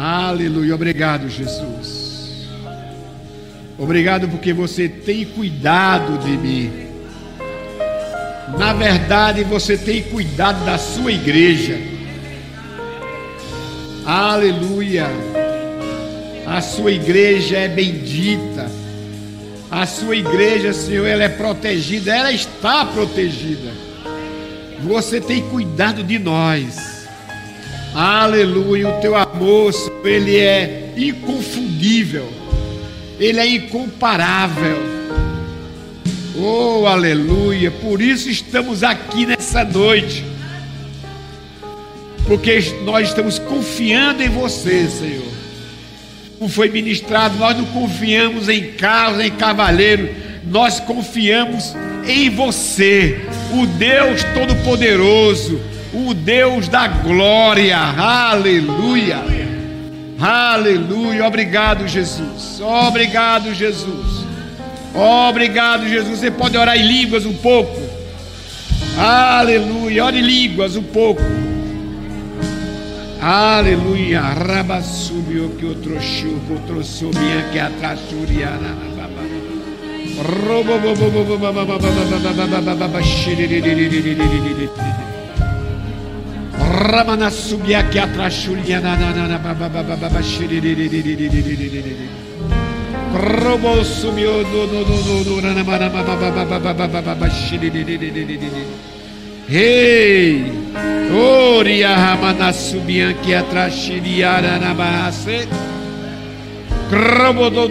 Aleluia. Obrigado, Jesus. Obrigado porque você tem cuidado de mim. Na verdade, você tem cuidado da sua igreja. Aleluia. A sua igreja é bendita. A sua igreja, Senhor, ela é protegida, ela está protegida. Você tem cuidado de nós. Aleluia. O teu amor, Senhor, ele é inconfundível. Ele é incomparável. Oh, aleluia. Por isso estamos aqui nessa noite. Porque nós estamos confiando em você, Senhor como foi ministrado, nós não confiamos em carros, em cavaleiro, nós confiamos em você, o Deus Todo-Poderoso, o Deus da glória, aleluia, aleluia, obrigado Jesus, obrigado Jesus, obrigado Jesus. Você pode orar em línguas um pouco, aleluia, ore em línguas um pouco. Aleluia. Rabasubio que outro chuco, outro subia que atrás suriana. Ramana subia que atrás suriana. Robo subiu no no no no Rei, Oria Ramana Subianque Atrashiriara Namahase. Ramana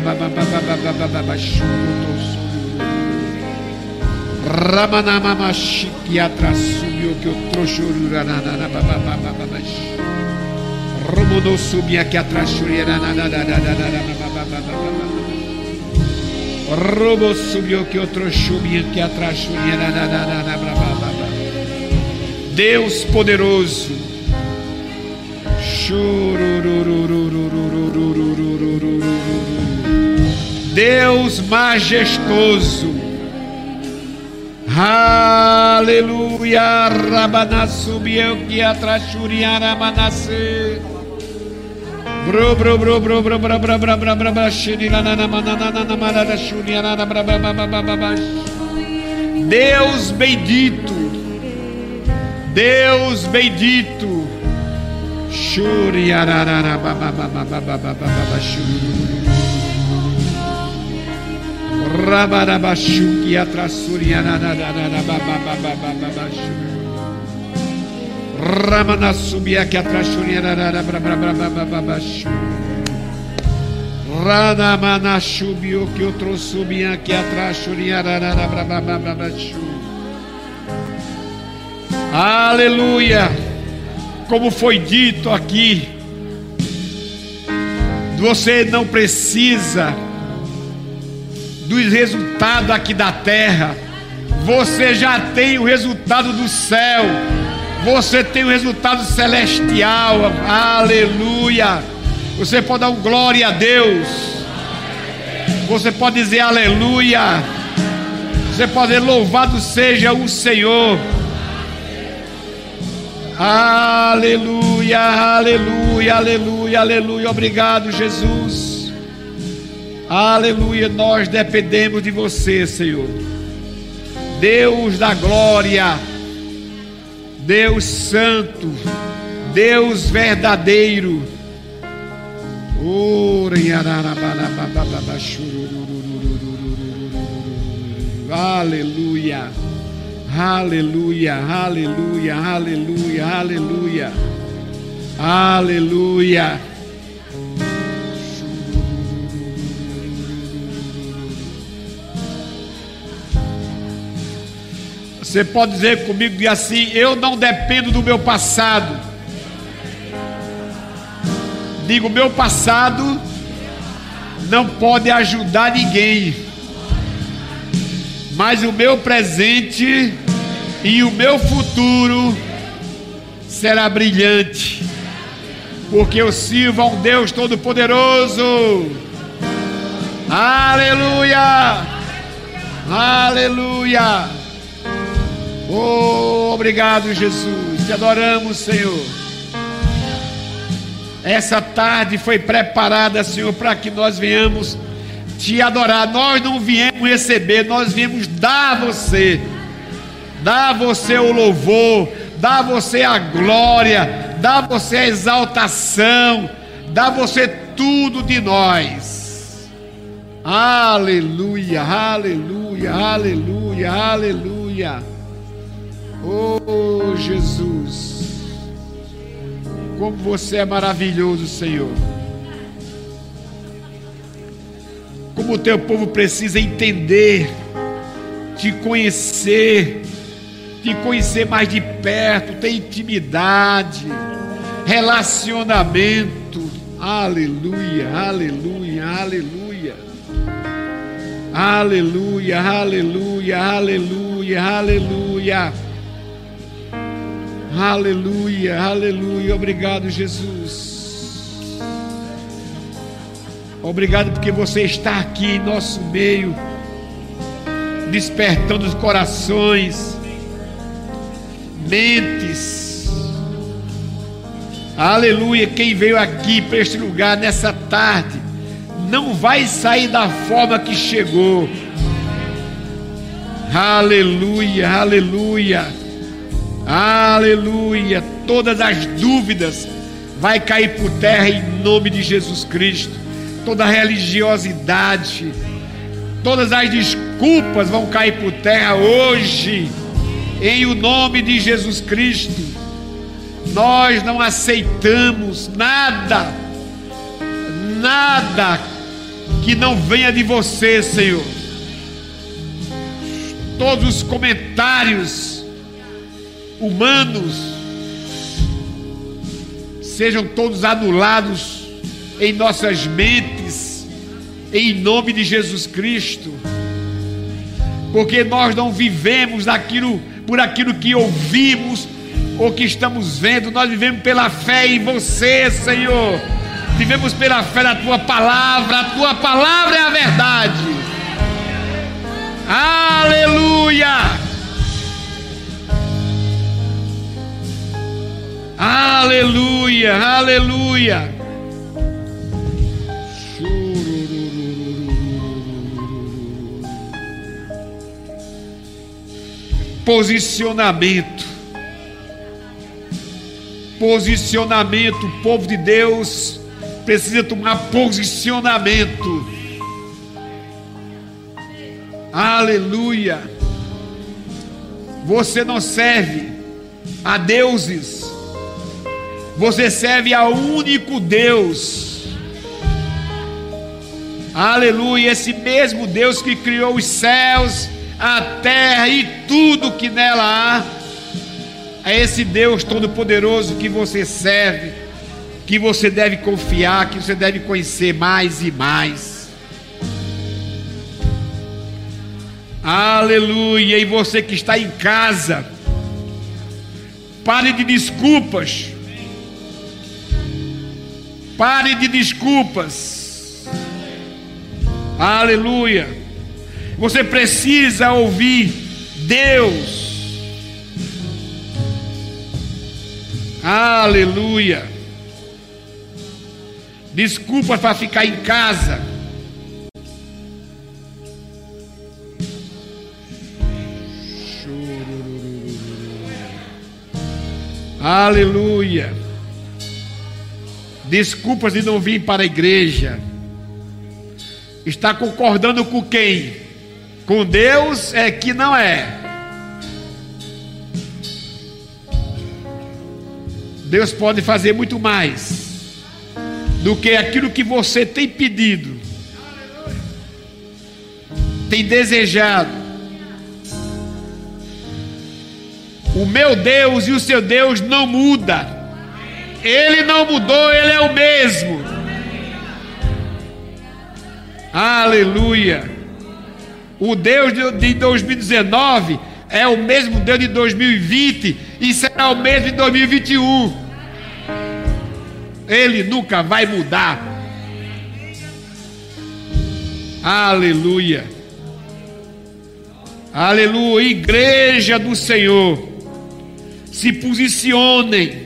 Mama Shiki Atrasubio que o trouxurana Romodo subia que atrashuriana Robo subiu que outro chubinha que atrás Deus poderoso. Deus. Aleluia. Rabana subiu que atrás churiana manasê. Bro bro bro bro bro bro bro bro bro bro bro Deus bendito Deus bendito Shuri ararara baba baba baba baba Rabarabashuki atrasuri ararara baba baba baba Subia que atrás Rana mana subiu que outro subia que atrás Aleluia! Como foi dito aqui, você não precisa dos resultados aqui da terra, você já tem o resultado do céu. Você tem o resultado celestial. Aleluia. Você pode dar um glória a Deus. Você pode dizer aleluia. Você pode dizer louvado seja o Senhor. Aleluia, aleluia, aleluia, aleluia. Obrigado, Jesus. Aleluia. Nós dependemos de você, Senhor. Deus da glória. Deus Santo, Deus verdadeiro. Aleluia, aleluia, aleluia, aleluia, aleluia, aleluia. Você pode dizer comigo assim: Eu não dependo do meu passado. Digo: Meu passado não pode ajudar ninguém, mas o meu presente e o meu futuro será brilhante, porque eu sirvo a um Deus Todo-Poderoso. Aleluia! Aleluia! Oh, obrigado, Jesus. Te adoramos, Senhor. Essa tarde foi preparada, Senhor, para que nós venhamos te adorar. Nós não viemos receber, nós viemos dar a você. Dar a você o louvor, dar a você a glória, dar a você a exaltação, dar a você tudo de nós. Aleluia, aleluia, aleluia, aleluia. Oh Jesus. Como você é maravilhoso, Senhor. Como o teu povo precisa entender, te conhecer, te conhecer mais de perto, ter intimidade, relacionamento. Aleluia, aleluia, aleluia. Aleluia, aleluia, aleluia, aleluia. Aleluia, aleluia. Obrigado, Jesus. Obrigado porque você está aqui em nosso meio, despertando os corações, mentes. Aleluia. Quem veio aqui para este lugar nessa tarde, não vai sair da forma que chegou. Aleluia, aleluia. Aleluia. Todas as dúvidas vai cair por terra em nome de Jesus Cristo. Toda religiosidade, todas as desculpas vão cair por terra hoje, em o nome de Jesus Cristo. Nós não aceitamos nada, nada que não venha de você, Senhor. Todos os comentários humanos sejam todos anulados em nossas mentes, em nome de Jesus Cristo, porque nós não vivemos aquilo, por aquilo que ouvimos ou que estamos vendo, nós vivemos pela fé em você, Senhor. Vivemos pela fé na tua palavra, a tua palavra é a verdade. Aleluia! Aleluia, aleluia. Posicionamento. Posicionamento. O povo de Deus precisa tomar posicionamento. Aleluia. Você não serve a deuses você serve ao único Deus. Aleluia, esse mesmo Deus que criou os céus, a terra e tudo que nela há. É esse Deus todo-poderoso que você serve, que você deve confiar, que você deve conhecer mais e mais. Aleluia, e você que está em casa, pare de desculpas. Pare de desculpas. Aleluia. Você precisa ouvir Deus. Aleluia. Desculpas para ficar em casa. Aleluia desculpas de não vir para a igreja. Está concordando com quem? Com Deus é que não é. Deus pode fazer muito mais do que aquilo que você tem pedido, tem desejado. O meu Deus e o seu Deus não muda. Ele não mudou, ele é o mesmo. Aleluia. O Deus de 2019 é o mesmo Deus de 2020 e será o mesmo de 2021. Ele nunca vai mudar. Aleluia. Aleluia. Igreja do Senhor. Se posicionem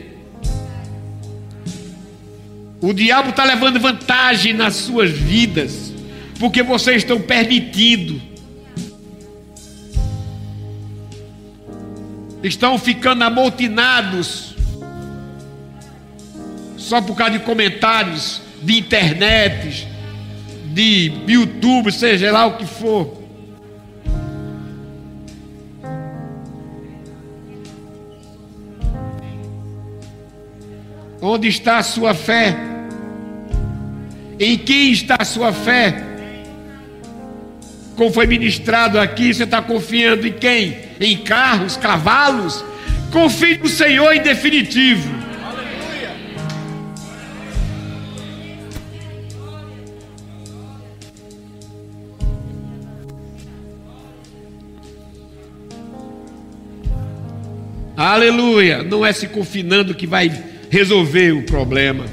O diabo está levando vantagem nas suas vidas, porque vocês estão permitindo. Estão ficando amotinados só por causa de comentários de internet, de YouTube, seja lá o que for. Onde está a sua fé? Em quem está a sua fé? Como foi ministrado aqui, você está confiando em quem? Em carros, cavalos? Confie no Senhor em definitivo. Aleluia. Não é se confinando que vai resolver o problema.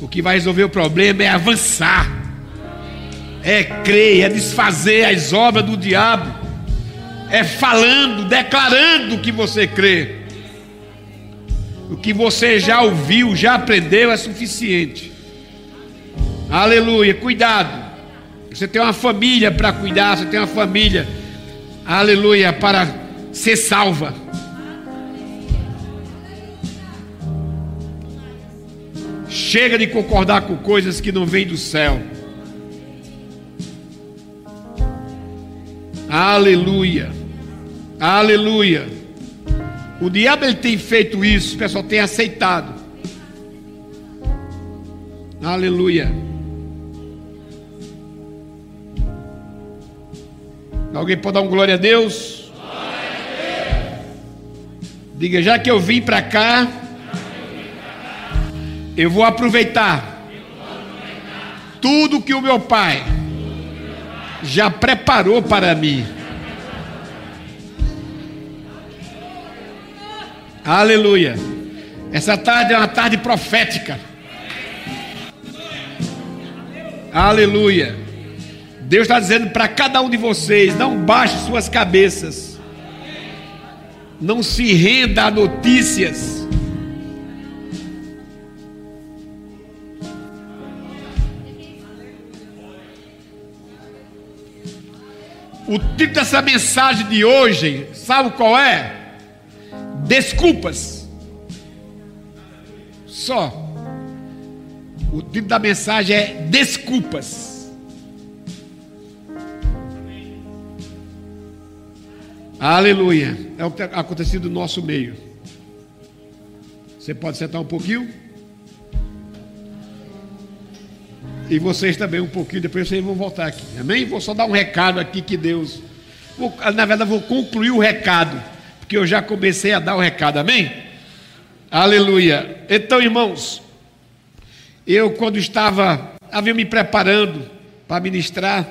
O que vai resolver o problema é avançar, é crer, é desfazer as obras do diabo, é falando, declarando que você crê. O que você já ouviu, já aprendeu é suficiente. Aleluia, cuidado. Você tem uma família para cuidar, você tem uma família, aleluia, para ser salva. Chega de concordar com coisas que não vêm do céu. Aleluia. Aleluia. O diabo ele tem feito isso, o pessoal tem aceitado. Aleluia. Alguém pode dar um glória a Deus? Glória a Deus. Diga, já que eu vim para cá, eu vou aproveitar tudo que o meu pai já preparou para mim. Aleluia. Essa tarde é uma tarde profética. Aleluia. Deus está dizendo para cada um de vocês: não baixe suas cabeças, não se renda a notícias O título dessa mensagem de hoje, sabe qual é? Desculpas. Só. O título da mensagem é Desculpas. Aleluia. É o que tem acontecido no nosso meio. Você pode sentar um pouquinho? E vocês também um pouquinho, depois vocês vão voltar aqui. Amém? Vou só dar um recado aqui que Deus. Vou, na verdade, vou concluir o recado, porque eu já comecei a dar o recado. Amém? Aleluia. Então, irmãos, eu quando estava, havia me preparando para ministrar,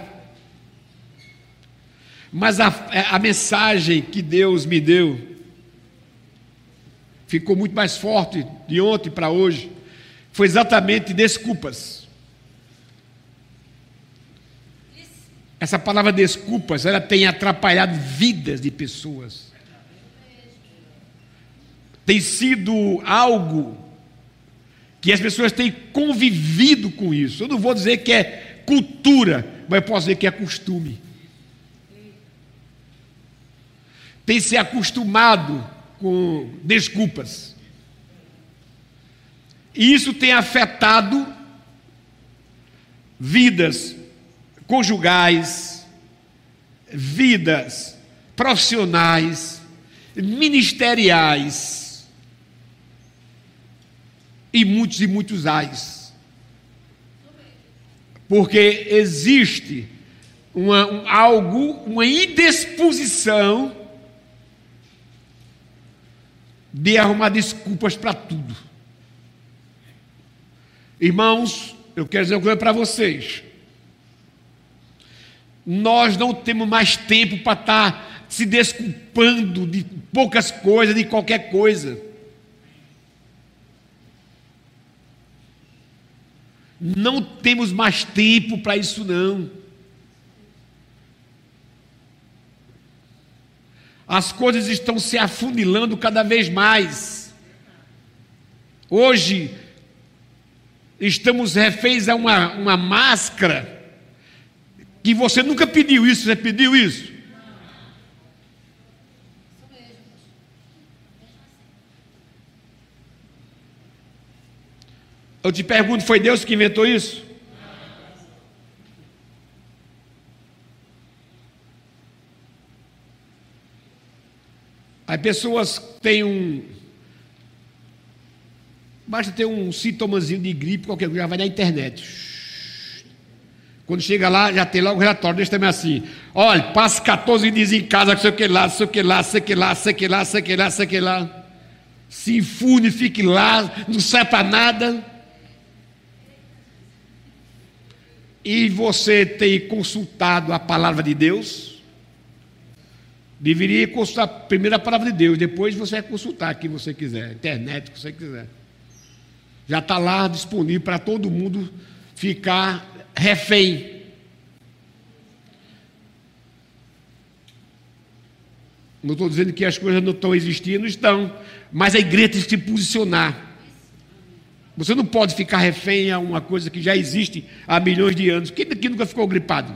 mas a, a mensagem que Deus me deu ficou muito mais forte de ontem para hoje. Foi exatamente desculpas. Essa palavra desculpas, ela tem atrapalhado vidas de pessoas. Tem sido algo que as pessoas têm convivido com isso. Eu não vou dizer que é cultura, mas posso dizer que é costume. Tem se acostumado com desculpas. E isso tem afetado vidas conjugais, vidas profissionais, ministeriais e muitos e muitos ais. Porque existe uma, um, algo, uma indisposição de arrumar desculpas para tudo. Irmãos, eu quero dizer uma coisa para vocês nós não temos mais tempo para estar tá se desculpando de poucas coisas, de qualquer coisa. Não temos mais tempo para isso não. As coisas estão se afunilando cada vez mais. Hoje, estamos reféns a uma, uma máscara que você nunca pediu isso, você pediu isso? Eu te pergunto, foi Deus que inventou isso? As pessoas têm um. Basta ter um sintomazinho de gripe, qualquer coisa, já vai na internet. Quando chega lá, já tem logo o relatório, deixa também assim. Olha, passa 14 dias em casa, sei o que lá, sei o que lá, sei o que lá, sei o que lá, sei o que lá, sei o que lá. Se infunde, fique lá, não serve para nada. E você tem consultado a palavra de Deus? Deveria consultar primeiro a palavra de Deus, depois você vai consultar quem você quiser, internet, o que você quiser. Já está lá disponível para todo mundo ficar refém. Não estou dizendo que as coisas não estão existindo, estão, mas a igreja tem que se posicionar. Você não pode ficar refém a uma coisa que já existe há milhões de anos. Quem daqui nunca ficou gripado?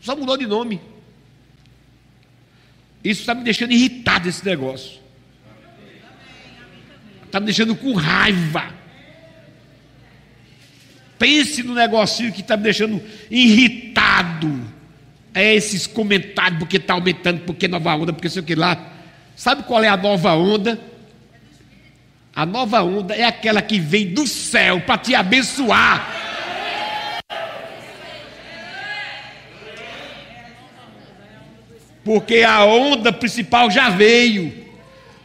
Só mudou de nome. Isso está me deixando irritado esse negócio. Está me deixando com raiva. Pense no negocinho que está me deixando irritado. É esses comentários, porque está aumentando, porque nova onda, porque sei o que lá. Sabe qual é a nova onda? A nova onda é aquela que vem do céu para te abençoar. Porque a onda principal já veio.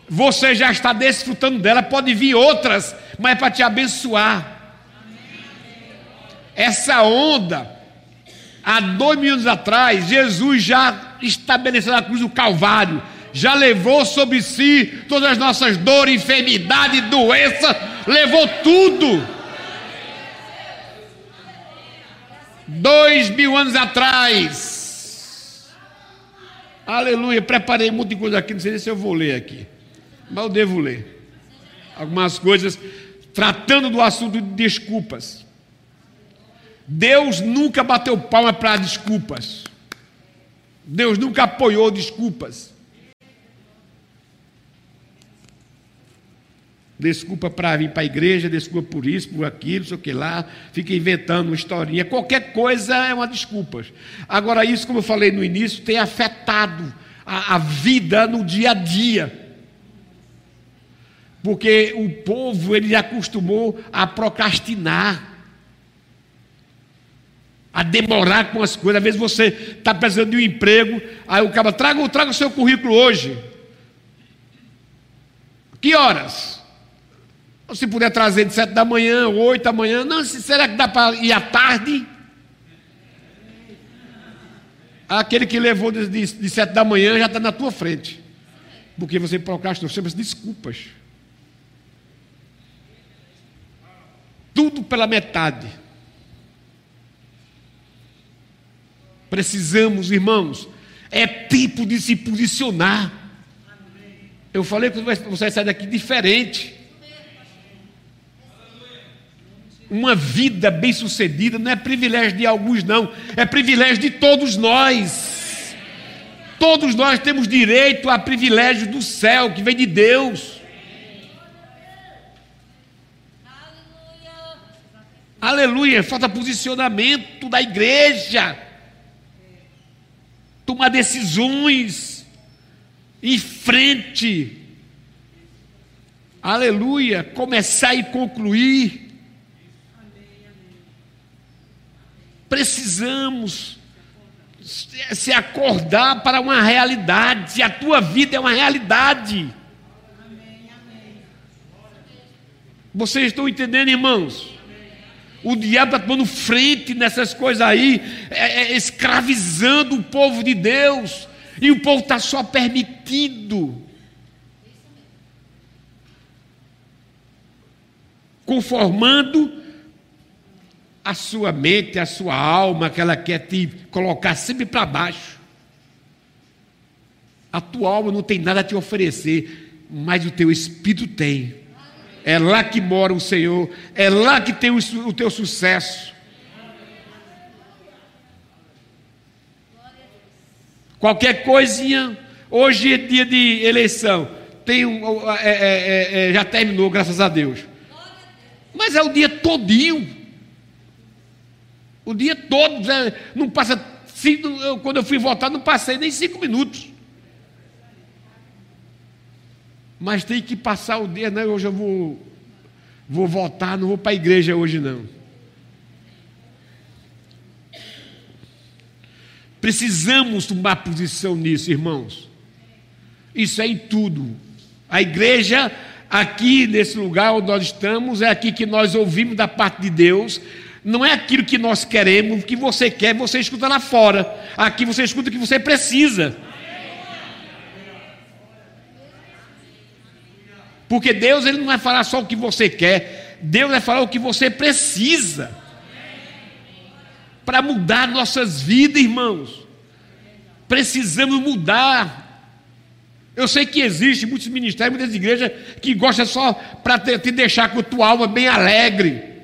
Você já está desfrutando dela, pode vir outras, mas é para te abençoar. Essa onda, há dois mil anos atrás, Jesus já estabeleceu na cruz do Calvário, já levou sobre si todas as nossas dores, enfermidade, doença, levou tudo. Dois mil anos atrás. Aleluia. Preparei muita coisa aqui, não sei se eu vou ler aqui. Mas eu devo ler. Algumas coisas tratando do assunto de desculpas. Deus nunca bateu palma para desculpas. Deus nunca apoiou desculpas. Desculpa para vir para a igreja, desculpa por isso, por aquilo, sei o que lá, fica inventando uma historinha. Qualquer coisa é uma desculpa. Agora, isso, como eu falei no início, tem afetado a, a vida no dia a dia. Porque o povo, ele acostumou a procrastinar a demorar com as coisas. Às vezes você está precisando de um emprego, aí o cara traga, traga o seu currículo hoje. Que horas? Se puder trazer de sete da manhã, oito da manhã, não, será que dá para ir à tarde? Aquele que levou de, de, de sete da manhã já está na tua frente. Porque você procrastinou sempre desculpas. Tudo pela metade. Precisamos, irmãos, é tempo de se posicionar. Eu falei que você vai sair daqui diferente. Uma vida bem-sucedida não é privilégio de alguns, não, é privilégio de todos nós. Todos nós temos direito a privilégio do céu que vem de Deus. Aleluia, falta posicionamento da igreja tomar decisões em frente. Aleluia, começar e concluir. Precisamos se acordar para uma realidade. A tua vida é uma realidade. Vocês estão entendendo, irmãos? O diabo está tomando frente nessas coisas aí, é, é, escravizando o povo de Deus, e o povo está só permitido. Conformando a sua mente, a sua alma, que ela quer te colocar sempre para baixo. A tua alma não tem nada a te oferecer, mas o teu espírito tem. É lá que mora o Senhor, é lá que tem o, o teu sucesso. Qualquer coisinha, hoje é dia de eleição, tem um, é, é, é, já terminou, graças a Deus. Mas é o dia todinho. O dia todo, não passa. Quando eu fui votar, não passei nem cinco minutos. Mas tem que passar o dia, né? Hoje eu vou, vou votar, não vou para a igreja hoje não. Precisamos tomar posição nisso, irmãos. Isso é em tudo. A igreja, aqui nesse lugar onde nós estamos, é aqui que nós ouvimos da parte de Deus. Não é aquilo que nós queremos, o que você quer, você escuta lá fora. Aqui você escuta o que você precisa. Porque Deus ele não vai falar só o que você quer, Deus vai falar o que você precisa. Para mudar nossas vidas, irmãos. Precisamos mudar. Eu sei que existe muitos ministérios, muitas igrejas que gostam só para te, te, deixar com a tua alma bem alegre.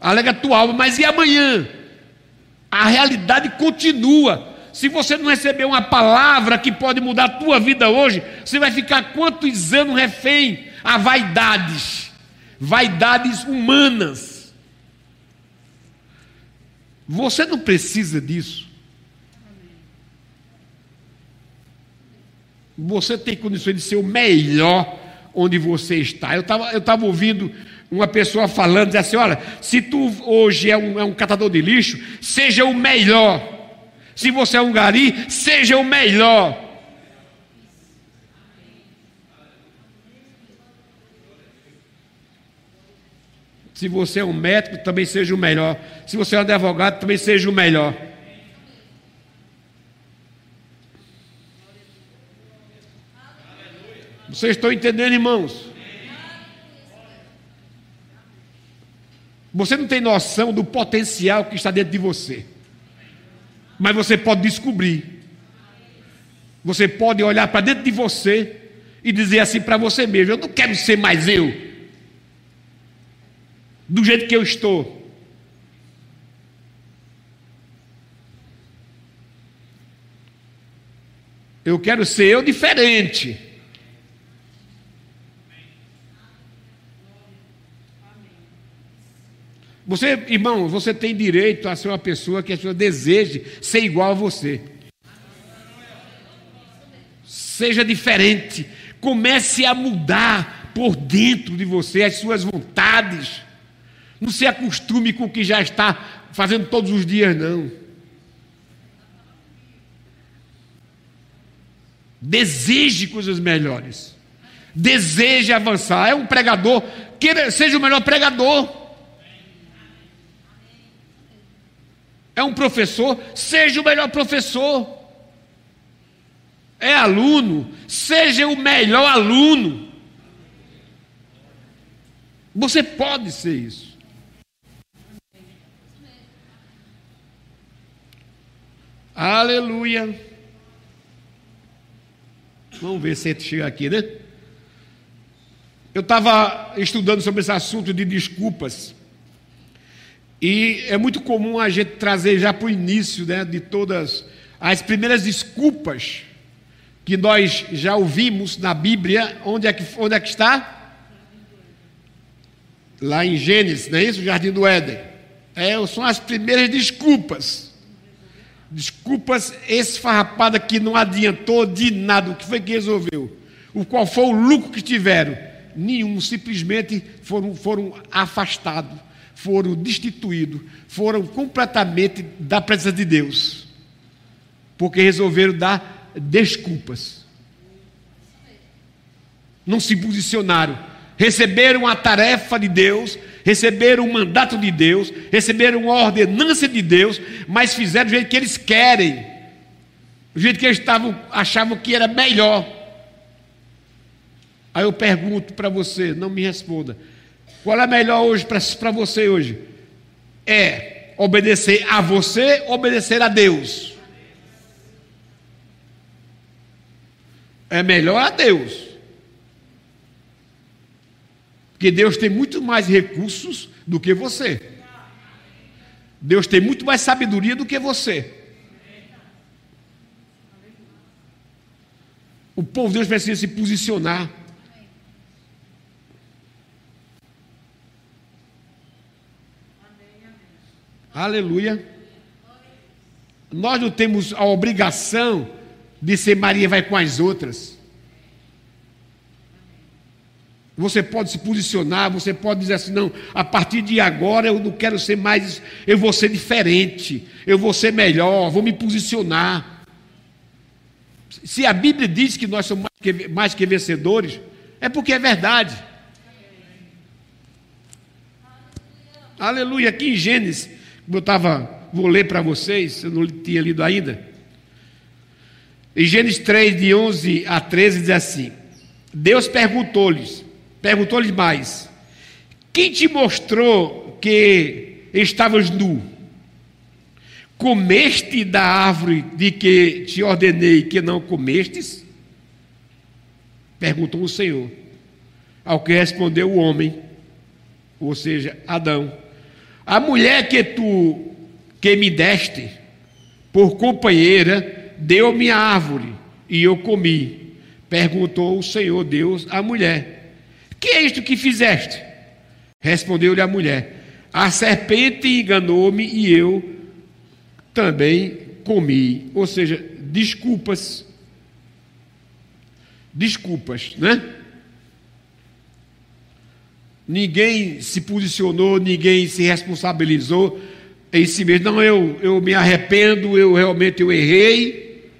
Alega a tua alma, mas e amanhã? A realidade continua. Se você não receber uma palavra que pode mudar a tua vida hoje, você vai ficar quantos anos refém a vaidades, vaidades humanas. Você não precisa disso. Você tem condições de ser o melhor onde você está. Eu estava eu tava ouvindo uma pessoa falando, dizendo assim: olha, se tu hoje é um, é um catador de lixo, seja o melhor. Se você é um gari, seja o melhor. Se você é um médico, também seja o melhor. Se você é um advogado, também seja o melhor. Vocês estão entendendo, irmãos? Você não tem noção do potencial que está dentro de você mas você pode descobrir. Você pode olhar para dentro de você e dizer assim para você mesmo: Eu não quero ser mais eu, do jeito que eu estou. Eu quero ser eu diferente. Você, irmão, você tem direito a ser uma pessoa que a pessoa deseje ser igual a você. Seja diferente. Comece a mudar por dentro de você as suas vontades. Não se acostume com o que já está fazendo todos os dias, não. Deseje coisas melhores. Deseje avançar. É um pregador, queira, seja o melhor pregador. É um professor, seja o melhor professor. É aluno, seja o melhor aluno. Você pode ser isso. Aleluia. Vamos ver se chega aqui, né? Eu estava estudando sobre esse assunto de desculpas. E é muito comum a gente trazer já para o início né, de todas as primeiras desculpas que nós já ouvimos na Bíblia. Onde é que, onde é que está? Lá em Gênesis, não é isso? Jardim do Éden. É, são as primeiras desculpas. Desculpas esfarrapadas que não adiantou de nada. O que foi que resolveu? O qual foi o lucro que tiveram? Nenhum, simplesmente foram, foram afastados foram destituídos, foram completamente da presença de Deus, porque resolveram dar desculpas. Não se posicionaram, receberam a tarefa de Deus, receberam o mandato de Deus, receberam a ordenança de Deus, mas fizeram do jeito que eles querem, do jeito que eles estavam, achavam que era melhor. Aí eu pergunto para você, não me responda. Qual é melhor hoje para você hoje? É obedecer a você, obedecer a Deus. É melhor a Deus. Porque Deus tem muito mais recursos do que você. Deus tem muito mais sabedoria do que você. O povo de Deus precisa se posicionar. Aleluia. Nós não temos a obrigação de ser Maria vai com as outras. Você pode se posicionar, você pode dizer assim: não, a partir de agora eu não quero ser mais, eu vou ser diferente, eu vou ser melhor, vou me posicionar. Se a Bíblia diz que nós somos mais que, mais que vencedores, é porque é verdade. Aleluia. Aqui em Gênesis, eu estava, vou ler para vocês, eu não tinha lido ainda. Em Gênesis 3, de 11 a 13, diz assim: Deus perguntou-lhes, perguntou-lhes mais: Quem te mostrou que estavas nu? Comeste da árvore de que te ordenei que não comestes? Perguntou o Senhor. Ao que respondeu o homem, ou seja, Adão: A mulher que tu que me deste por companheira deu-me a árvore e eu comi. Perguntou o Senhor Deus à mulher: Que é isto que fizeste? Respondeu-lhe a mulher: A serpente enganou-me e eu também comi. Ou seja, desculpas. Desculpas, né? Ninguém se posicionou, ninguém se responsabilizou em si mesmo. Não, eu, eu me arrependo, eu realmente eu errei.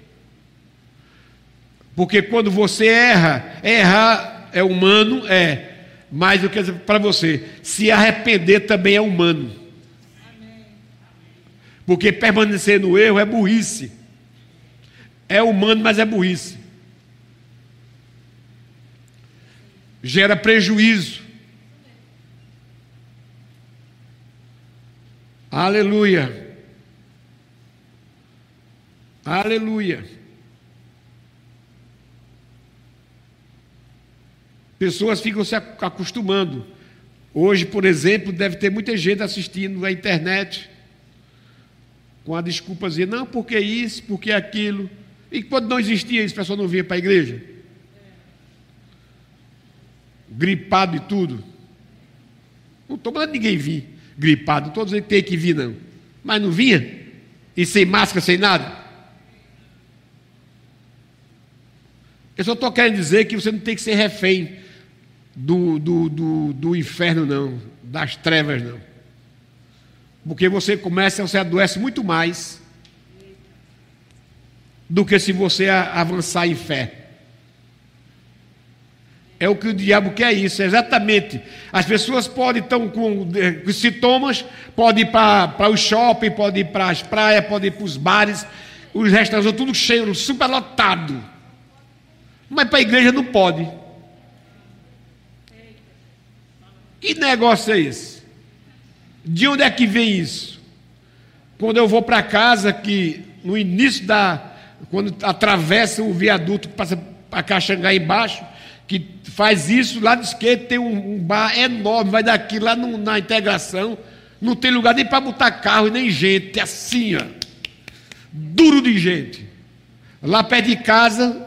Porque quando você erra, errar é humano, é. Mas eu quero dizer para você, se arrepender também é humano. Porque permanecer no erro é burrice. É humano, mas é burrice. Gera prejuízo. Aleluia. Aleluia. Pessoas ficam se acostumando. Hoje, por exemplo, deve ter muita gente assistindo na internet com a desculpazinha, não, porque isso, porque aquilo. E quando não existia isso, o pessoal não vinha para a igreja? Gripado e tudo. Não estou mandando ninguém vir gripado, dizendo que tem que vir, não. Mas não vinha? E sem máscara, sem nada? Eu só estou querendo dizer que você não tem que ser refém do, do, do, do inferno, não, das trevas, não. Porque você começa, você adoece muito mais do que se você avançar em fé. É o que o diabo quer isso, exatamente. As pessoas podem estar com, com sintomas, podem ir para o shopping, podem ir para as praias, podem ir para os bares, os restaurantes, tudo cheio, super lotado. Mas para a igreja não pode. Que negócio é esse? De onde é que vem isso? Quando eu vou para casa, que no início da. Quando atravessa o viaduto que passa para Caxangá embaixo, que faz isso, lá de esquerda tem um, bar enorme, vai daqui lá no, na integração, não tem lugar nem para botar carro e nem gente, assim, ó, duro de gente. Lá perto de casa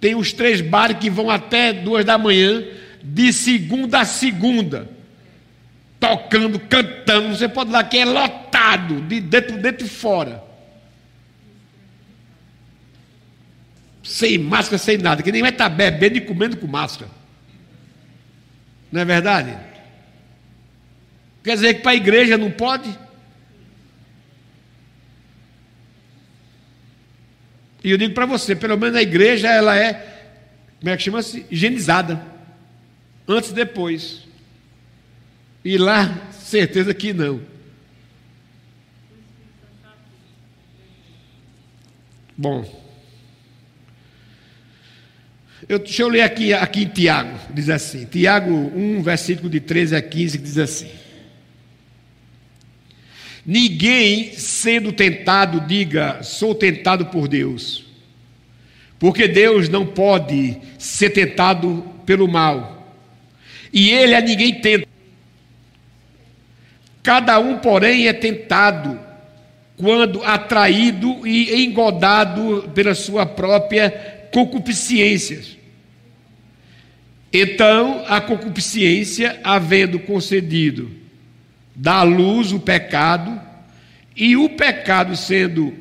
tem os três bares que vão até duas da manhã, de segunda a segunda, tocando, cantando. Você pode ir lá que é lotado, de dentro, dentro e fora. Sem máscara, sem nada, que nem vai estar bebendo e comendo com máscara. Não é verdade? Quer dizer que para a igreja não pode? E eu digo para você, pelo menos a igreja ela é, como é que chama-se? Higienizada. Antes e depois. E lá, certeza que não. Bom. Eu, deixa eu ler aqui, aqui em Tiago, diz assim, Tiago 1, versículo de 13 a 15, diz assim: Ninguém sendo tentado diga, sou tentado por Deus, porque Deus não pode ser tentado pelo mal, e ele a ninguém tenta. Cada um, porém, é tentado quando atraído e engodado pela sua própria concupiscência. Então, a concupiscência, havendo concedido, dá à luz o pecado, e o pecado sendo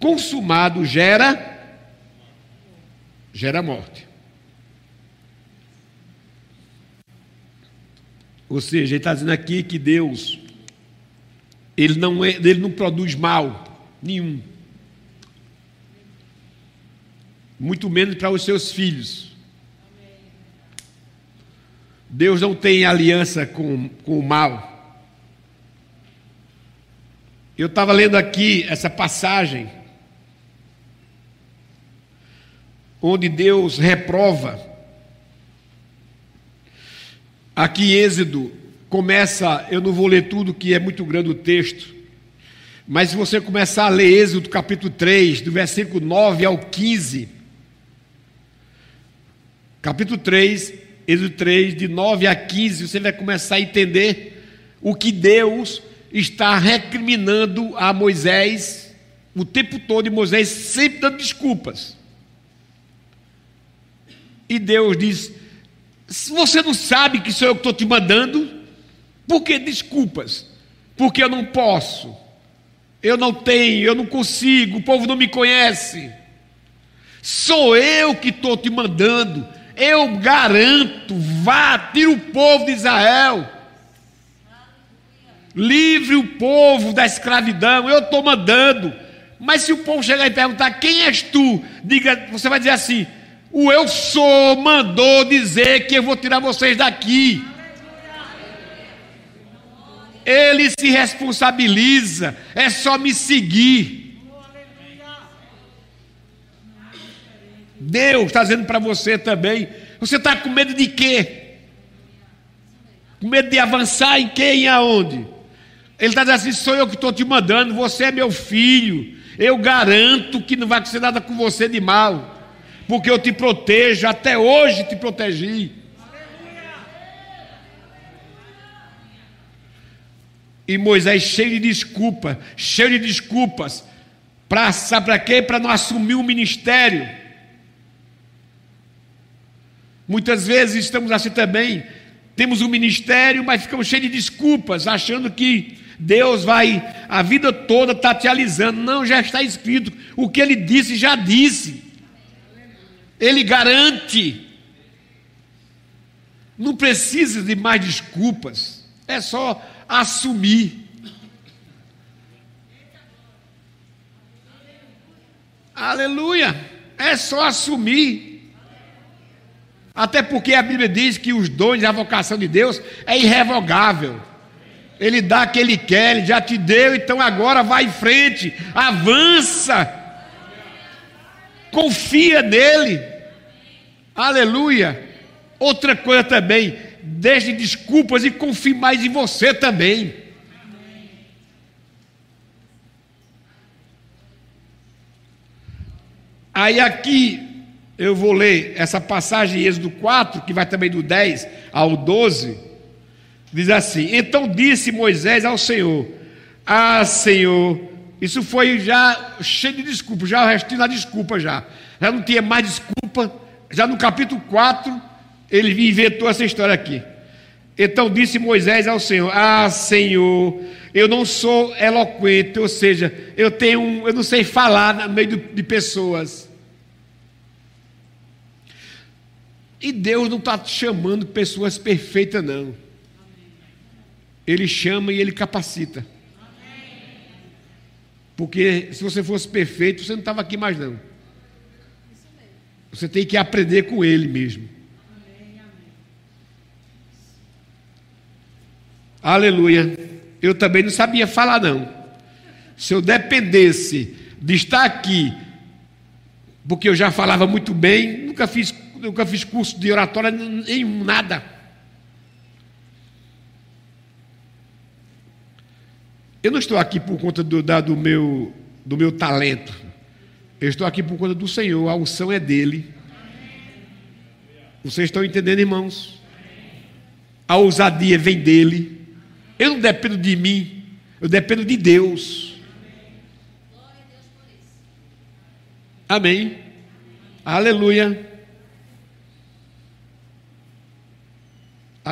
consumado gera gera morte. Ou seja, ele está dizendo aqui que Deus ele não, é, ele não produz mal nenhum. Muito menos para os seus filhos. Deus não tem aliança com, com o mal. Eu estava lendo aqui essa passagem, onde Deus reprova. Aqui, Êxodo começa, eu não vou ler tudo, que é muito grande o texto, mas se você começar a ler Êxodo capítulo 3, do versículo 9 ao 15, capítulo 3, Êxodo 3, de 9 a 15, você vai começar a entender o que Deus está recriminando a Moisés o tempo todo, e Moisés sempre dando desculpas. E Deus diz: se você não sabe que sou eu que estou te mandando, por que desculpas? Porque eu não posso, eu não tenho, eu não consigo, o povo não me conhece. Sou eu que estou te mandando, eu garanto, vá, tira o povo de Israel, livre o povo da escravidão, eu estou mandando. Mas se o povo chegar e perguntar quem és tu, diga, você vai dizer assim: o eu sou mandou dizer que eu vou tirar vocês daqui. Ele se responsabiliza, é só me seguir. Deus está dizendo para você também. Você está com medo de quê? Com medo de avançar em quem e aonde? Ele está dizendo assim: sou eu que estou te mandando, você é meu filho. Eu garanto que não vai acontecer nada com você de mal, porque eu te protejo, até hoje te protegi. E Moisés cheio de desculpa, cheio de desculpas, para sabe para quê? Para não assumir o ministério. Muitas vezes estamos assim também, temos um ministério, mas ficamos cheios de desculpas, achando que Deus vai a vida toda estar tá te alisando. Não, já está escrito. O que ele disse, já disse. Ele garante. Não precisa de mais desculpas. É só assumir. Aleluia! É só assumir. Até porque a Bíblia diz que os dons e a vocação de Deus é irrevogável. Ele dá o que ele quer, ele já te deu, então agora vai em frente, avança. Confia nele. Aleluia. Outra coisa também, deixe desculpas e confie mais em você também. Aí aqui eu vou ler essa passagem em Êxodo 4, que vai também do 10 ao 12. Diz assim: Então disse Moisés ao Senhor: Ah, Senhor, isso foi já cheio de desculpas, já restinho da desculpa já. Já não tinha mais desculpa. Já no capítulo 4, ele inventou essa história aqui. Então disse Moisés ao Senhor: Ah, Senhor, eu não sou eloquente, ou seja, eu tenho, eu não sei falar no meio de pessoas. E Deus não está chamando pessoas perfeitas, não. Ele chama e ele capacita. Porque se você fosse perfeito, você não estava aqui mais, não. Você tem que aprender com ele mesmo. Aleluia. Eu também não sabia falar, não. Se eu dependesse de estar aqui, porque eu já falava muito bem, nunca fiz, nunca fiz curso de oratória nenhum, nada. Eu não estou aqui por conta do, da, do, meu, do meu talento. Eu estou aqui por conta do Senhor, a unção é dele. Vocês estão entendendo, irmãos? a ousadia vem dele. Eu não dependo de mim, eu dependo de Deus. Amém. Aleluia.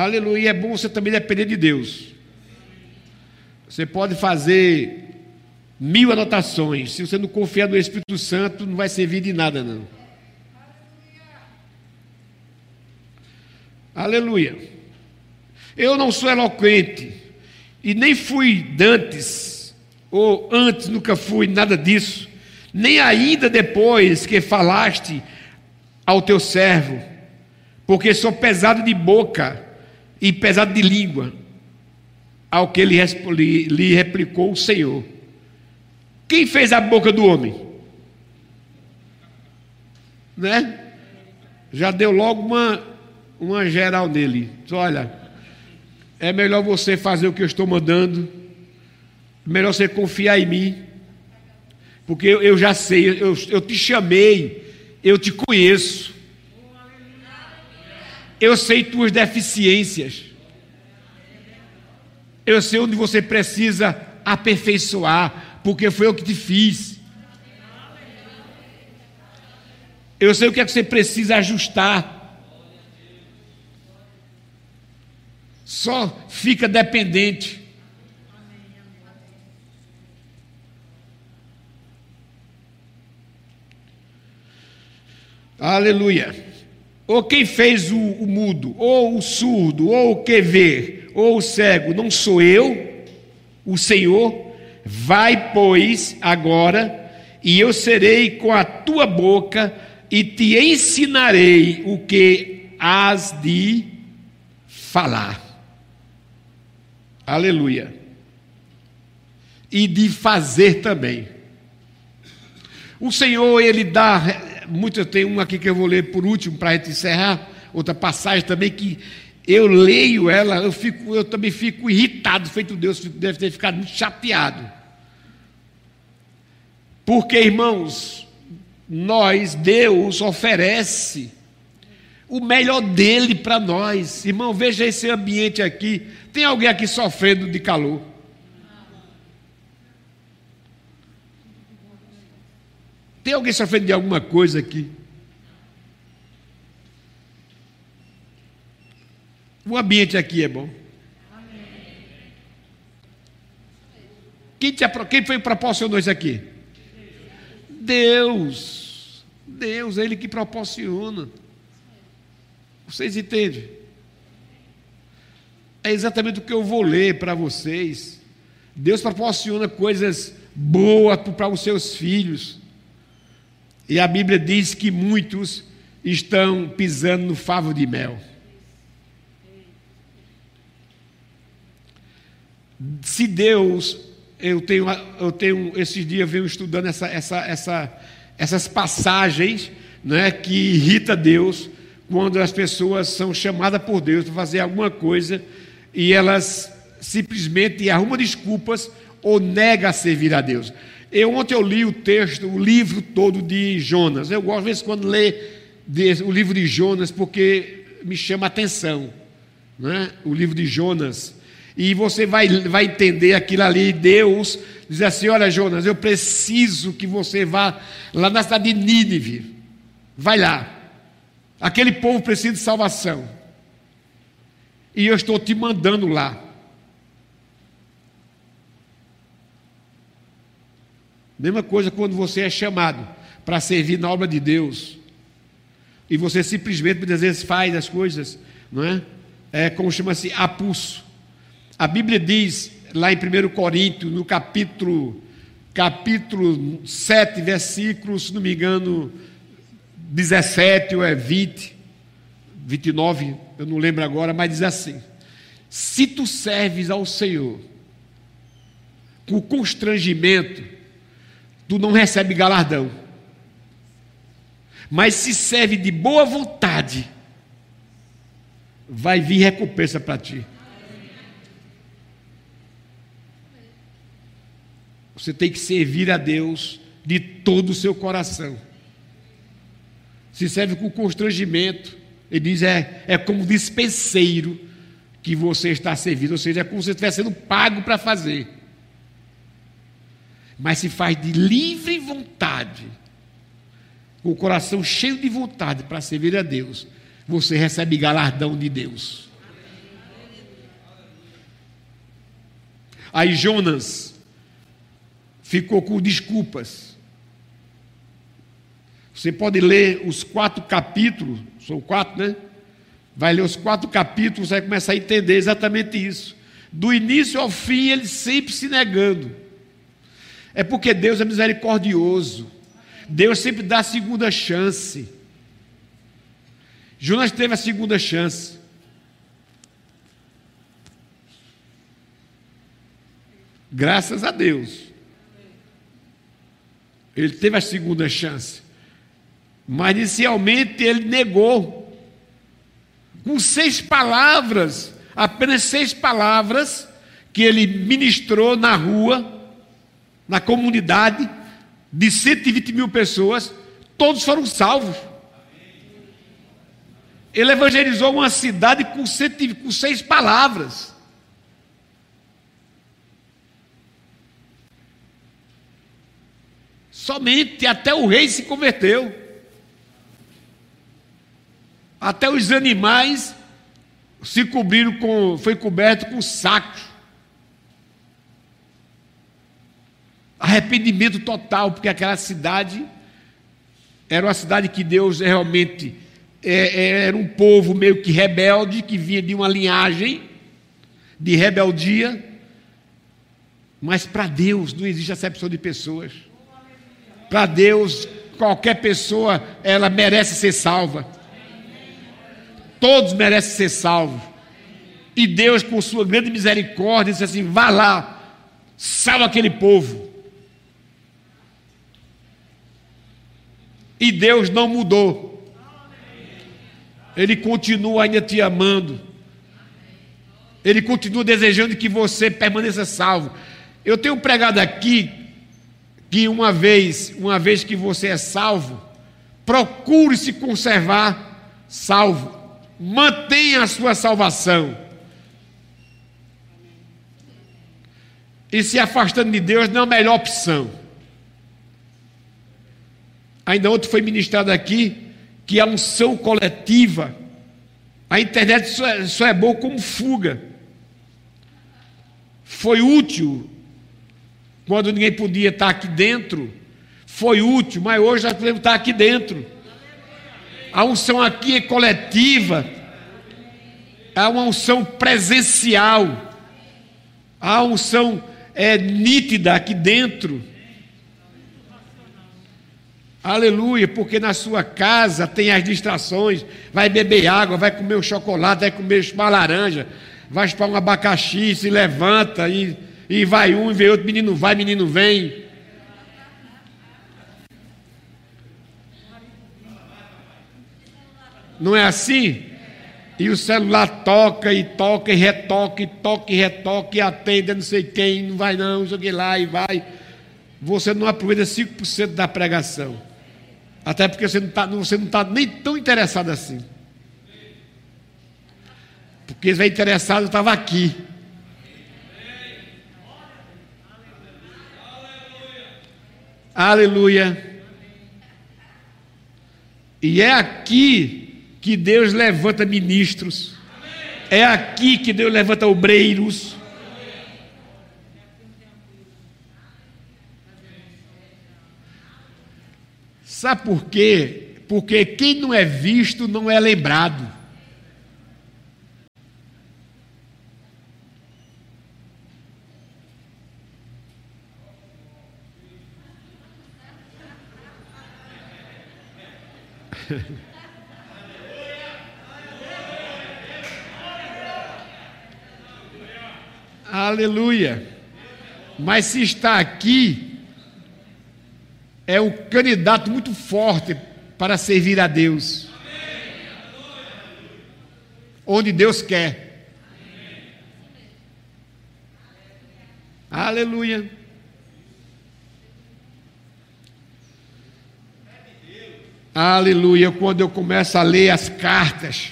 Aleluia. É bom você também depender de Deus. Você pode fazer mil anotações. Se você não confiar no Espírito Santo, não vai servir de nada, não. Aleluia. Eu não sou eloquente e nem fui dantes, ou antes nunca fui nada disso nem ainda depois que falaste ao teu servo, porque sou pesado de boca e pesado de língua. Ao que lhe, replicou o Senhor: Quem fez a boca do homem? Né? Já deu logo uma, uma geral nele. Olha, é melhor você fazer o que eu estou mandando, melhor você confiar em mim porque eu, eu já sei, eu, eu te chamei, eu te conheço. Eu sei tuas deficiências. Eu sei onde você precisa aperfeiçoar, porque foi eu que te fiz. Eu sei o que é que você precisa ajustar. Só fica dependente. Aleluia. Ou quem fez o, o, mudo, ou o surdo, ou o que vê, ou o cego, não sou eu, o Senhor. Vai, pois, agora, e eu serei com a tua boca e te ensinarei o que has de falar. Aleluia. E de fazer também. O Senhor, Ele dá muito, eu tenho uma aqui que eu vou ler por último para a gente encerrar, outra passagem também que eu leio ela, eu, fico, eu também fico irritado, feito Deus, deve ter ficado muito chateado. Porque, irmãos, nós, Deus oferece o melhor dele para nós. Irmão, veja esse ambiente aqui. Tem alguém aqui sofrendo de calor? Tem alguém sofrendo de alguma coisa aqui? O ambiente aqui é bom. Quem, te, quem foi que proporcionou isso aqui? Deus. Deus, é Ele que proporciona. Vocês entendem? É exatamente o que eu vou ler para vocês. Deus proporciona coisas boas para os seus filhos. E a Bíblia diz que muitos estão pisando no favo de mel. Se Deus, eu tenho, eu tenho esses dias eu venho estudando essa, essa, essa, essas passagens né, que irrita Deus quando as pessoas são chamadas por Deus para fazer alguma coisa e elas simplesmente arrumam desculpas ou negam a servir a Deus. Eu ontem eu li o texto, o livro todo de Jonas. Eu gosto de vez em quando ler o livro de Jonas porque me chama a atenção, né? O livro de Jonas. E você vai, vai entender aquilo ali. Deus diz assim: Olha, Jonas, eu preciso que você vá lá na cidade de Nínive. Vai lá. Aquele povo precisa de salvação. E eu estou te mandando lá. Mesma coisa quando você é chamado para servir na obra de Deus e você simplesmente muitas vezes faz as coisas, não é? É como chama-se a pulso. A Bíblia diz lá em 1 Coríntios, no capítulo capítulo 7, versículo, se não me engano, 17 ou é 20, 29, eu não lembro agora, mas diz assim: Se tu serves ao Senhor com constrangimento, tu não recebe galardão. Mas se serve de boa vontade, vai vir recompensa para ti. Você tem que servir a Deus de todo o seu coração. Se serve com constrangimento, ele diz: é, é como dispenseiro que você está servindo, ou seja, é como se você estivesse sendo pago para fazer. Mas se faz de livre vontade, com o coração cheio de vontade para servir a Deus, você recebe galardão de Deus. Aí Jonas ficou com desculpas. Você pode ler os quatro capítulos, são quatro, né? Vai ler os quatro capítulos, vai começar a entender exatamente isso. Do início ao fim, ele sempre se negando. É porque Deus é misericordioso. Deus sempre dá a segunda chance. Jonas teve a segunda chance. Graças a Deus. Ele teve a segunda chance. Mas inicialmente ele negou. Com seis palavras, apenas seis palavras, que ele ministrou na rua, na comunidade, de 120 mil pessoas, todos foram salvos. Ele evangelizou uma cidade com, com seis palavras. Somente até o rei se converteu. Até os animais se cobriram com, foi coberto com sacos. Arrependimento total, porque aquela cidade era uma cidade que Deus realmente é, é, era um povo meio que rebelde, que vinha de uma linhagem de rebeldia, mas para Deus não existe acepção de pessoas. Para Deus, qualquer pessoa, ela merece ser salva. Todos merecem ser salvos. E Deus, com sua grande misericórdia, disse assim: vá lá, salva aquele povo. E Deus não mudou. Ele continua ainda te amando. Ele continua desejando que você permaneça salvo. Eu tenho pregado aqui que uma vez, uma vez que você é salvo, procure se conservar salvo. Mantenha a sua salvação. E se afastando de Deus não é a melhor opção. Ainda ontem foi ministrado aqui que a unção coletiva, a internet só é, só é boa como fuga. Foi útil quando ninguém podia estar aqui dentro, foi útil, mas hoje nós podemos estar aqui dentro. A unção aqui é coletiva, é uma unção presencial, a unção é nítida aqui dentro. Aleluia, porque na sua casa tem as distrações, vai beber água, vai comer um chocolate, vai comer uma laranja, vai chupar um abacaxi, se levanta e, e vai um e vê outro, menino vai, menino vem. Não é assim? E o celular toca e toca e retoca e toca e retoca e atende não sei quem, não vai não, jogue lá e vai. Você não aproveita 5% da pregação. Até porque você não está tá nem tão interessado assim. Porque se estiver interessado, eu estava aqui. Aleluia. E é aqui que Deus levanta ministros. É aqui que Deus levanta obreiros. Sabe por quê? Porque quem não é visto não é lembrado. Aleluia. Mas se está aqui, é um candidato muito forte para servir a Deus. Onde Deus quer. Aleluia. Aleluia. Quando eu começo a ler as cartas,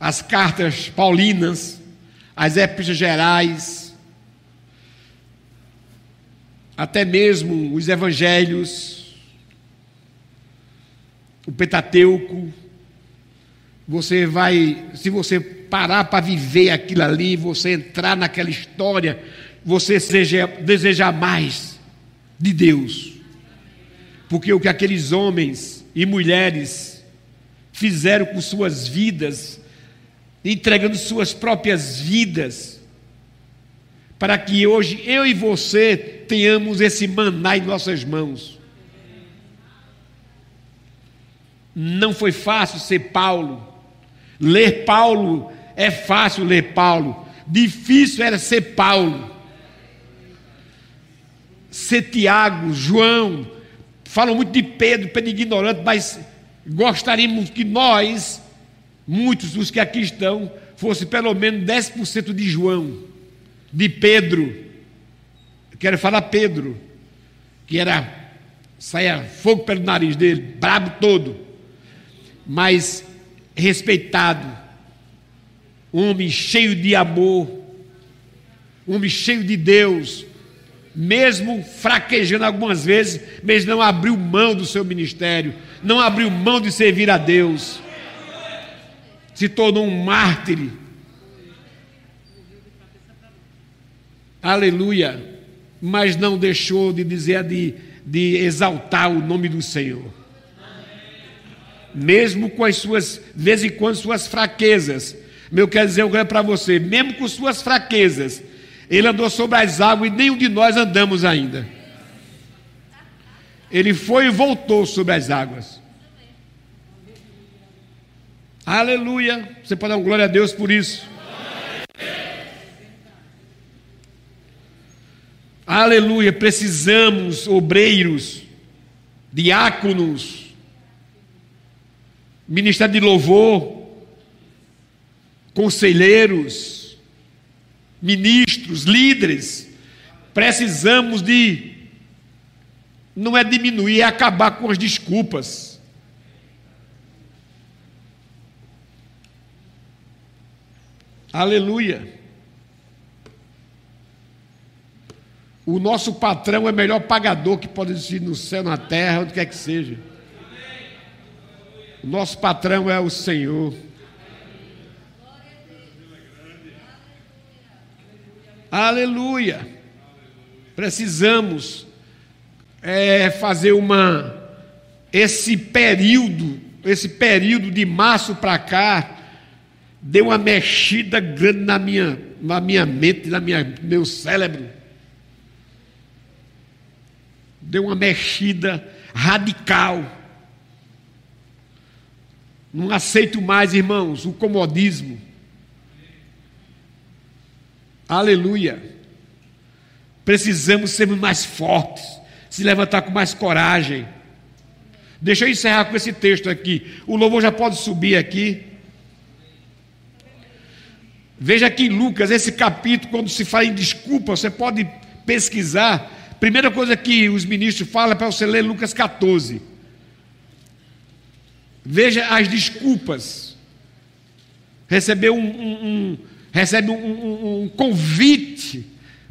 as cartas paulinas, as épistras gerais, até mesmo os evangelhos, o Pentateuco, você vai, se você parar para viver aquilo ali, você entrar naquela história, você deseja, desejar mais de Deus. Porque o que aqueles homens e mulheres fizeram com suas vidas, entregando suas próprias vidas, para que hoje eu e você tenhamos esse maná em nossas mãos. Não foi fácil ser Paulo. Ler Paulo é fácil ler Paulo. Difícil era ser Paulo. Ser Tiago, João. Falam muito de Pedro, Pedro ignorante, mas gostaríamos que nós, muitos dos que aqui estão, fosse pelo menos 10% de João, de Pedro. Quero falar Pedro, que era saia fogo pelo nariz dele, brabo todo mas respeitado, homem cheio de amor, homem cheio de Deus, mesmo fraquejando algumas vezes, mas não abriu mão do seu ministério, não abriu mão de servir a Deus, se tornou um mártir. Aleluia, mas não deixou de dizer, de, de exaltar o nome do Senhor mesmo com as suas, de vez em quando, suas fraquezas. Meu quero dizer uma para você, mesmo com suas fraquezas, ele andou sobre as águas e nenhum de nós andamos ainda. Ele foi e voltou sobre as águas. Aleluia. Você pode dar glória a Deus por isso. Aleluia. Precisamos, obreiros, diáconos, ministério de louvor, conselheiros, ministros, líderes, precisamos de, não é diminuir, é acabar com as desculpas. Aleluia. O nosso patrão é o melhor pagador que pode existir no céu, na terra, onde quer que seja. O nosso patrão é o Senhor. Aleluia. Precisamos é, fazer uma esse período, esse período de março para cá, deu uma mexida grande na minha, na minha mente, na minha meu cérebro. Deu uma mexida radical. Não aceito mais, irmãos, o comodismo. Aleluia. Precisamos ser mais fortes, se levantar com mais coragem. Deixa eu encerrar com esse texto aqui. O louvor já pode subir aqui. Veja aqui em Lucas, esse capítulo, quando se fala em desculpa, você pode pesquisar. Primeira coisa que os ministros falam é para você ler Lucas 14. Veja as desculpas. Recebeu um, um, um recebe um, um convite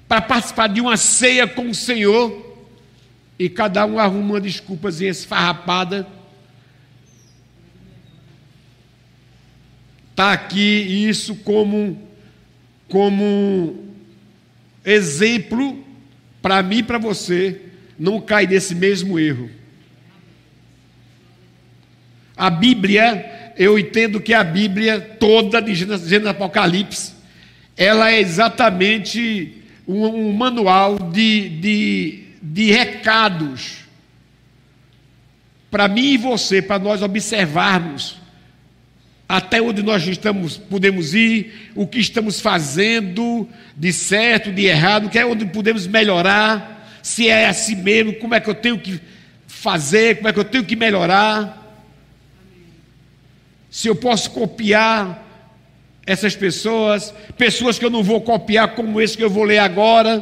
para participar de uma ceia com o Senhor e cada um arruma uma desculpas esfarrapada. Está aqui isso como, como exemplo para mim e para você não cair nesse mesmo erro. A Bíblia, eu entendo que a Bíblia toda de Gênesis Apocalipse, ela é exatamente um, um manual de, de, de recados para mim e você, para nós observarmos até onde nós estamos, podemos ir, o que estamos fazendo de certo, de errado, que é onde podemos melhorar, se é assim mesmo, como é que eu tenho que fazer, como é que eu tenho que melhorar se eu posso copiar essas pessoas, pessoas que eu não vou copiar, como esse que eu vou ler agora,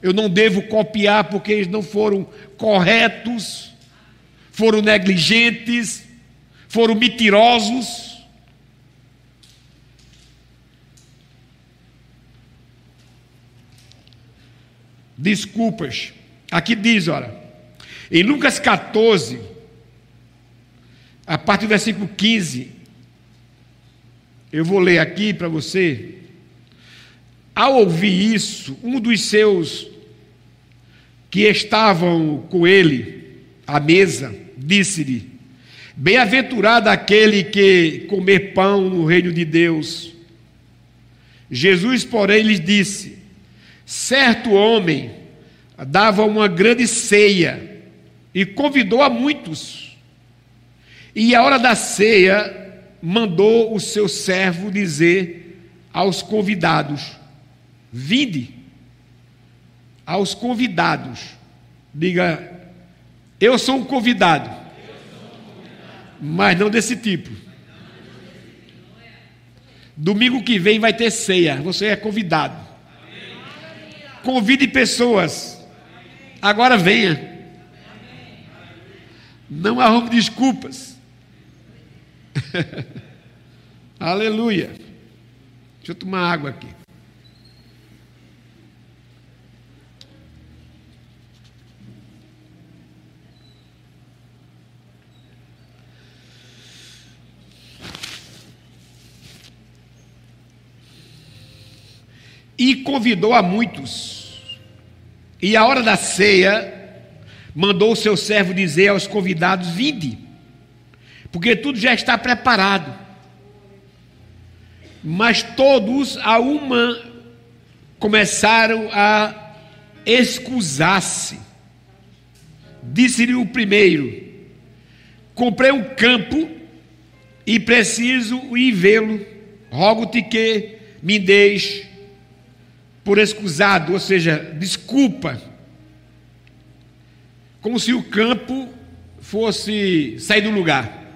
eu não devo copiar porque eles não foram corretos, foram negligentes, foram mentirosos. Desculpas. Aqui diz, olha, em Lucas 14, a partir do versículo 15, eu vou ler aqui para você. Ao ouvir isso, um dos seus que estavam com ele à mesa disse-lhe: Bem-aventurado aquele que comer pão no reino de Deus. Jesus, porém, lhes disse: Certo homem dava uma grande ceia e convidou a muitos. E a hora da ceia, mandou o seu servo dizer aos convidados: Vinde. Aos convidados, diga: Eu sou um convidado, mas não desse tipo. Domingo que vem vai ter ceia, você é convidado. Convide pessoas. Agora venha. Não arrume desculpas. Aleluia. Deixa eu tomar água aqui. E convidou a muitos. E a hora da ceia, mandou o seu servo dizer aos convidados: Vinde porque tudo já está preparado. Mas todos a uma começaram a excusar-se. Disse-lhe o primeiro: Comprei um campo e preciso ir vê-lo. Rogo-te que me deixe por excusado, ou seja, desculpa. Como se o campo fosse sair do lugar.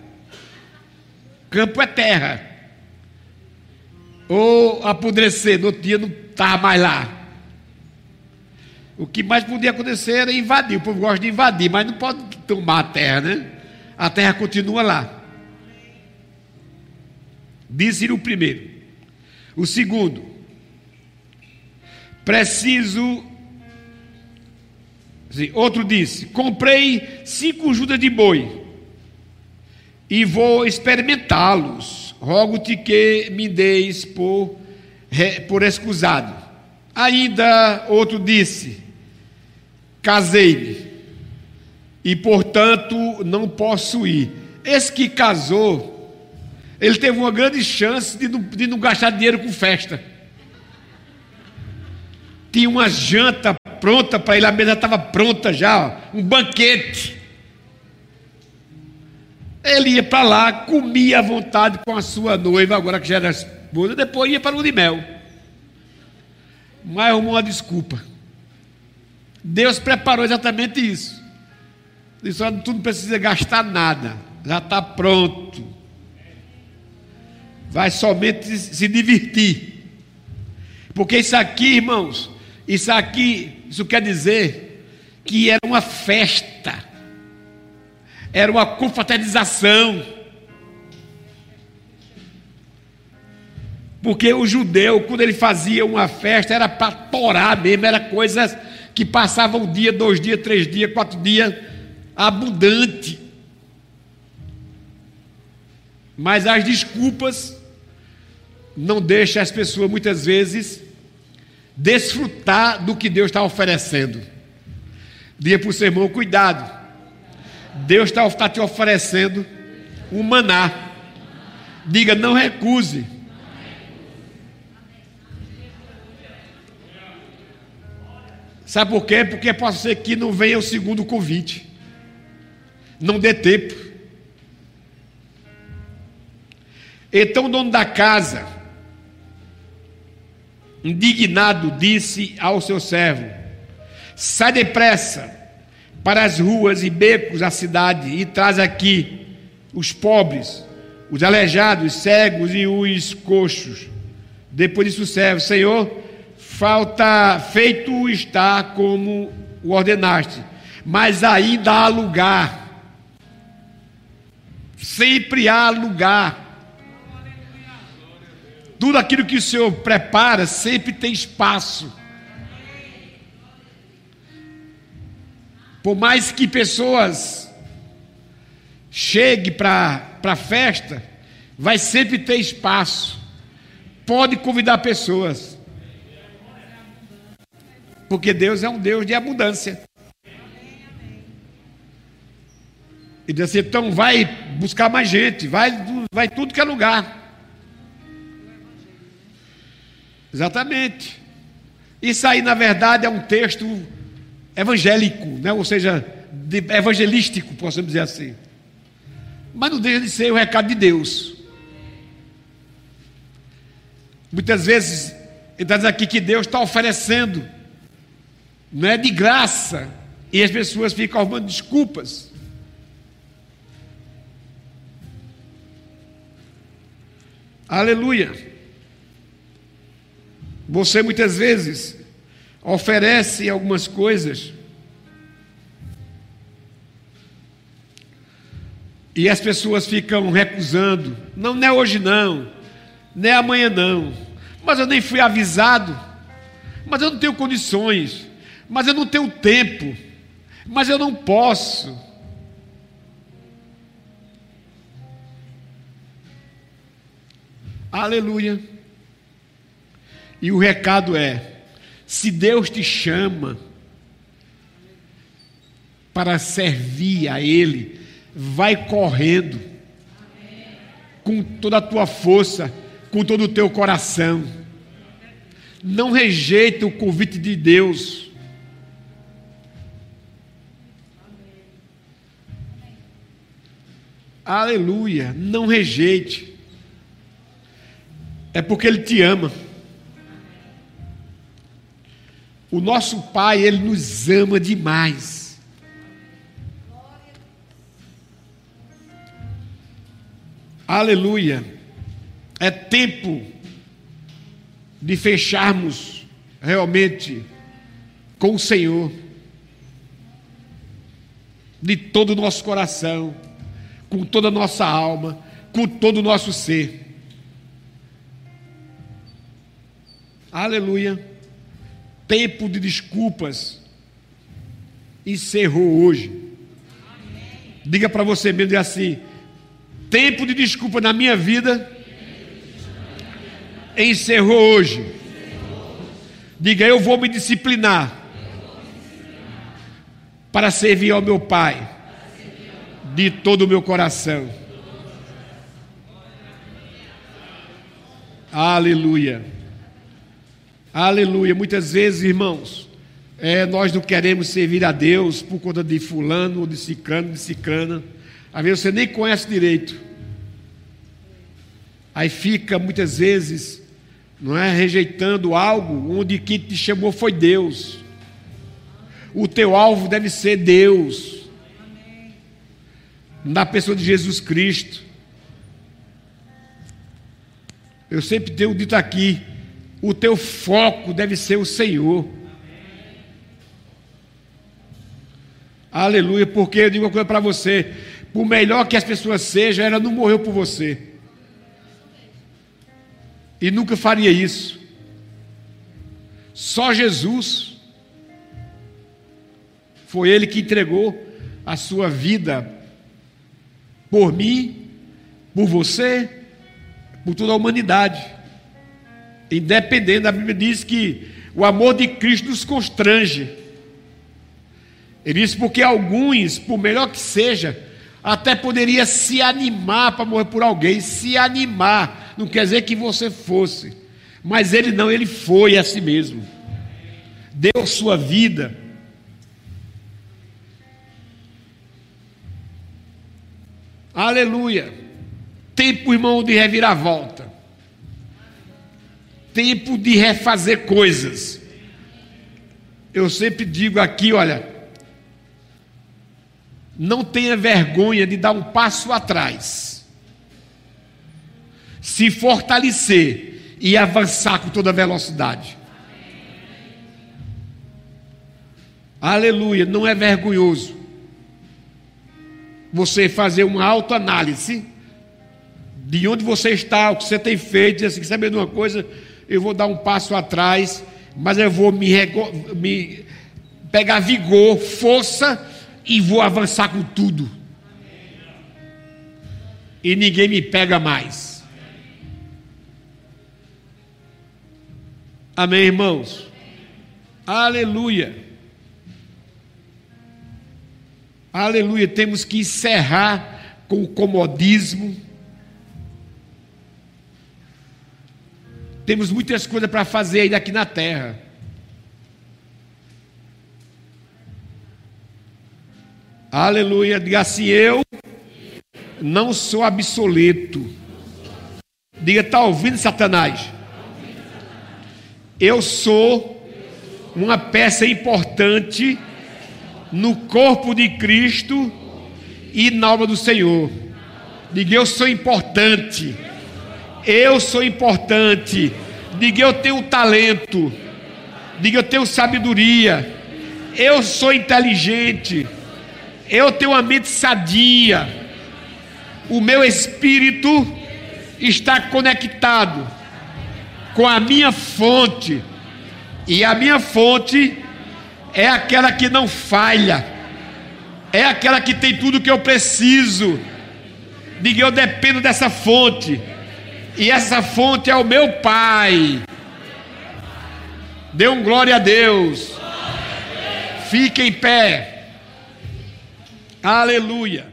Campo é terra. Ou apodrecer, no outro dia não estava mais lá. O que mais podia acontecer era invadir. O povo gosta de invadir, mas não pode tomar a terra, né? A terra continua lá. Disse-lhe o primeiro. O segundo, preciso. Outro disse: comprei cinco judas de boi e vou experimentá-los. Rogo-te que me deis por, por excusado. Ainda outro disse: Casei-me, e portanto não posso ir. Esse que casou, ele teve uma grande chance de não, de não gastar dinheiro com festa. Tinha uma janta pronta para ele, a mesa estava pronta já, um banquete. Ele ia para lá, comia à vontade com a sua noiva, agora que já era esposa, depois ia para o de mel. Mas arrumou uma desculpa. Deus preparou exatamente isso. Disse: olha, tu não precisa gastar nada, já está pronto. Vai somente se divertir. Porque isso aqui, irmãos, isso aqui, isso quer dizer que era uma festa era uma confraternização. Porque o judeu, quando ele fazia uma festa, era para torar mesmo, era coisas que passavam um dia, dois dias, três dias, quatro dias, abundante. Mas as desculpas não deixam as pessoas muitas vezes desfrutar do que Deus está oferecendo. Diga para o seu irmão, cuidado Deus está tá te oferecendo um maná. Diga, não recuse. Sabe por quê? Porque pode ser que não venha o segundo convite. Não dê tempo. Então o dono da casa, indignado, disse ao seu servo: Sai depressa para as ruas e becos da cidade e traz aqui os pobres, os aleijados, cegos e os coxos. Depois disso serve, Senhor, falta feito está como o ordenaste, mas ainda há lugar. Sempre há lugar. Tudo aquilo que o Senhor prepara sempre tem espaço. Por mais que pessoas cheguem para a festa, vai sempre ter espaço. Pode convidar pessoas. Porque Deus é um Deus de abundância. E diz assim, então vai buscar mais gente, vai, vai tudo que é lugar. Exatamente. Isso aí, na verdade, é um texto evangélico, né? ou seja, evangelístico, possamos dizer assim. Mas não deixa de ser o recado de Deus. Muitas vezes, ele está dizendo aqui que Deus está oferecendo, não é de graça, e as pessoas ficam arrumando desculpas. Aleluia. Você muitas vezes oferece algumas coisas e as pessoas ficam recusando. Não, não é hoje não, não é amanhã não. Mas eu nem fui avisado. Mas eu não tenho condições. Mas eu não tenho tempo. Mas eu não posso. Aleluia. E o recado é: se Deus te chama para servir a Ele, vai correndo com toda a tua força, com todo o teu coração. Não rejeita o convite de Deus. Aleluia, não rejeite é porque Ele te ama. O nosso Pai, Ele nos ama demais. Aleluia. É tempo de fecharmos realmente com o Senhor, de todo o nosso coração, com toda a nossa alma, com todo o nosso ser. Aleluia. Tempo de desculpas encerrou hoje. Diga para você mesmo assim: tempo de desculpa na minha vida encerrou hoje. Diga, eu vou me disciplinar para servir ao meu Pai de todo o meu coração. Aleluia. Aleluia. Muitas vezes, irmãos, é, nós não queremos servir a Deus por conta de fulano, ou de ciclano, de ciclana. Às vezes você nem conhece direito. Aí fica muitas vezes, não é, rejeitando algo onde quem te chamou foi Deus. O teu alvo deve ser Deus. Na pessoa de Jesus Cristo. Eu sempre tenho dito aqui, o teu foco deve ser o Senhor. Aleluia, porque eu digo uma coisa para você: por melhor que as pessoas sejam, ela não morreu por você. E nunca faria isso. Só Jesus foi Ele que entregou a sua vida por mim, por você, por toda a humanidade. Independente, a Bíblia diz que o amor de Cristo nos constrange. Ele diz porque alguns, por melhor que seja, até poderia se animar para morrer por alguém, se animar, não quer dizer que você fosse, mas ele não, ele foi a si mesmo, deu sua vida. Aleluia. Tempo, irmão, de reviravolta tempo de refazer coisas. Eu sempre digo aqui, olha, não tenha vergonha de dar um passo atrás, se fortalecer e avançar com toda velocidade. Aleluia, não é vergonhoso você fazer uma autoanálise de onde você está, o que você tem feito, e assim, saber de uma coisa, eu vou dar um passo atrás, mas eu vou me, me pegar vigor, força e vou avançar com tudo. E ninguém me pega mais. Amém, irmãos? Aleluia. Aleluia. Temos que encerrar com o comodismo. Temos muitas coisas para fazer ainda aqui na terra. Aleluia. Diga assim: eu não sou obsoleto. Diga, está ouvindo, Satanás? Eu sou uma peça importante no corpo de Cristo e na obra do Senhor. Diga, eu sou importante. Eu sou importante. Diga, eu tenho talento. Diga, eu tenho sabedoria. Eu sou inteligente. Eu tenho uma mente sadia. O meu espírito está conectado com a minha fonte. E a minha fonte é aquela que não falha. É aquela que tem tudo que eu preciso. Diga, eu dependo dessa fonte. E essa fonte é o meu Pai. Dê um glória a Deus. Fique em pé. Aleluia.